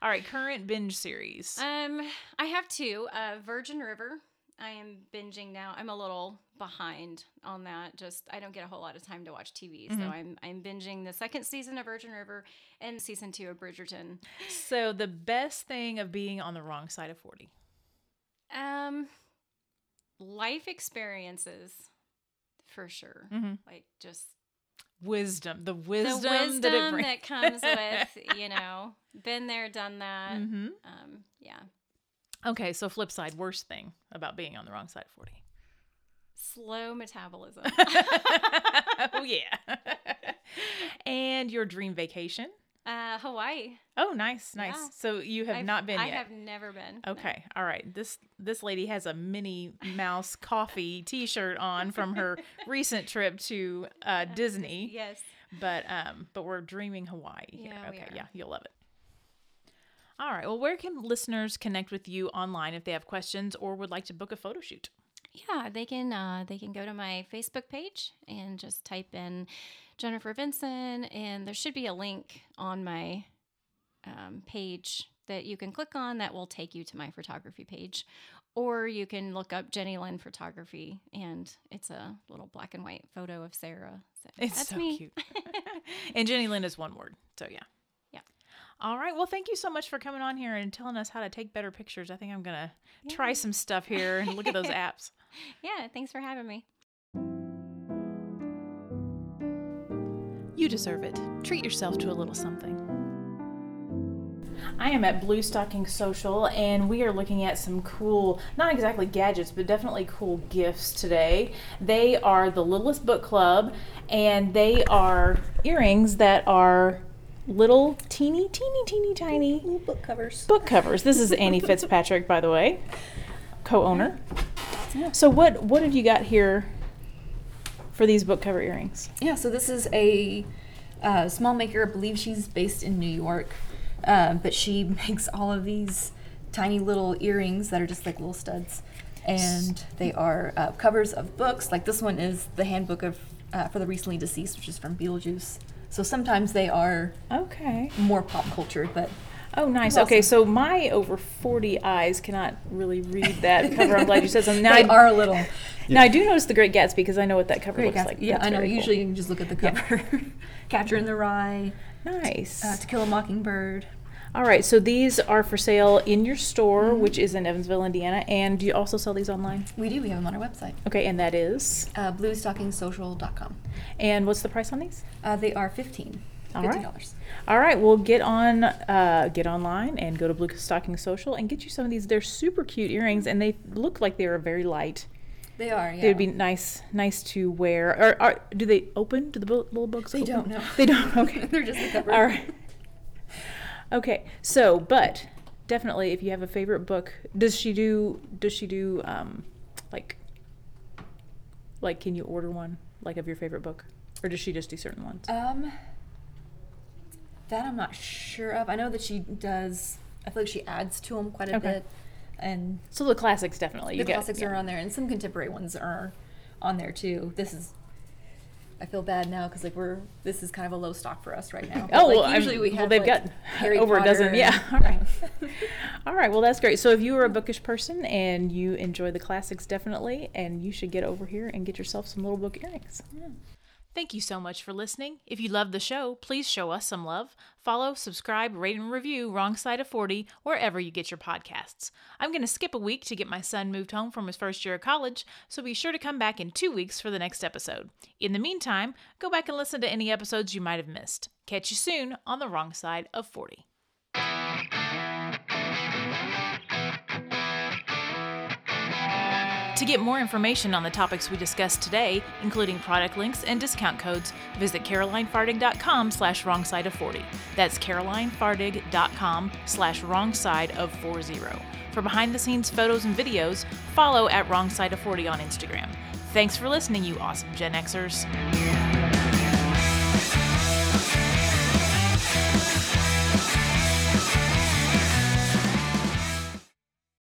All right. Current binge series. Um, I have two. Uh, Virgin River. I am binging now. I'm a little behind on that. Just I don't get a whole lot of time to watch TV, so Mhm. I'm I'm binging the second season of Virgin River and season two of Bridgerton. so the best thing of being on the wrong side of forty. Um, life experiences, for sure. Mhm. Like just Wisdom. The wisdom, the wisdom, that, that, comes with you know been there, done that. hmm Um, yeah, Okay. So flip side. Worst thing about being on the wrong side of forty. slow metabolism. oh yeah. and your dream vacation. uh, Hawaii. Oh, nice, nice. Yeah. So you have I've- not been I yet. have never been. no. Okay, all right. This this lady has a Minnie Mouse coffee T-shirt on from her recent trip to uh, Disney. Yes. But um, but we're dreaming Hawaii. here. Yeah, okay, yeah, you'll love it. All right. Well, where can listeners connect with you online if they have questions or would like to book a photo shoot? Yeah, they can uh, they can go to my Facebook page and just type in Jennifer Vinson, and there should be a link on my um, page that you can click on that will take you to my photography page, or you can look up Jenny Lynn Photography, and it's a little black and white photo of Sarah. So It's so me. cute. and Jenny Lynn is one word. So yeah. Yeah. All right. Well, thank you so much for coming on here and telling us how to take better pictures. I think I'm gonna try some stuff here and look at those apps. Yeah, thanks for having me. You deserve it. Treat yourself to a little something. I am at Bluestocking Social and we are looking at some cool, not exactly gadgets, but definitely cool gifts today. They are the Littlest Book Club and they are earrings that are little teeny, teeny, teeny, tiny Little book covers. book covers. This is Annie Fitzpatrick, by the way, co-owner. So what what have you got here for these book cover earrings? Yeah, so this is a uh, small maker. I believe she's based in New York, uh, but she makes all of these tiny little earrings that are just like little studs, and they are uh, covers of books. Like this one is the Handbook of uh, for the Recently Deceased, which is from Beetlejuice. So sometimes they are Okay. more pop culture, but Oh, nice. Awesome. Okay, so my over 40 eyes cannot really read that cover. I'm glad you said something. Now, they I, are a little. now I do notice the Great Gatsby because I know what that cover Great looks Gatsby. like. yeah, That's I know. very cool. Usually you can just look at the cover. Catcher in the Rye, Nice. uh, To Kill a Mockingbird. All right, so these are for sale in your store, Mm-hmm. which is in Evansville, Indiana, and do you also sell these online? We do. We have them on our website, Okay, and that is. uh, bluestockingsocial.com. And what's the price on these? Uh, they are 15 All $15. right. All right, well, get on, uh, get online and go to Bluestocking Social and get you some of these. They're super cute earrings, and they look like they are very light. They are, yeah. They would be nice, nice to wear. Or, or do they open? Do the little books? They open? don't, no. They don't. Okay. They're just the cover. All right. Okay. So, but definitely, if you have a favorite book, does she do? Does she do? Um, like, like, can you order one like of your favorite book, or does she just do certain ones? Um, that I'm not sure of. I know that she does. I feel like she adds to them quite a Okay. bit, and So the classics definitely. the you get, classics yeah. are on there, and some contemporary ones are on there too. This is. I feel bad now because like we're this is kind of a low stock for us right now. Oh Like, well, usually I'm- we well, have they've like, got Harry over a dozen. and- Yeah. All right. All right. Well, that's great. So if you are a bookish person and you enjoy the classics, definitely, and you should get over here and get yourself some little book earrings. Thank you so much for listening. If you love the show, please show us some love. Follow, subscribe, rate, and review Wrong Side of 40 wherever you get your podcasts. I'm going to skip a week to get my son moved home from his first year of college, so be sure to come back in two weeks for the next episode. In the meantime, go back and listen to any episodes you might have missed. Catch you soon on the Wrong Side of 40. To get more information on the topics we discussed today, including product links and discount codes, visit carolinefardig.com slash wrong side of 40. That's carolinefardig.com slash wrong side of 40. For behind the scenes photos and videos, follow at wrong side of 40 on Instagram. Thanks for listening, you awesome Gen Xers.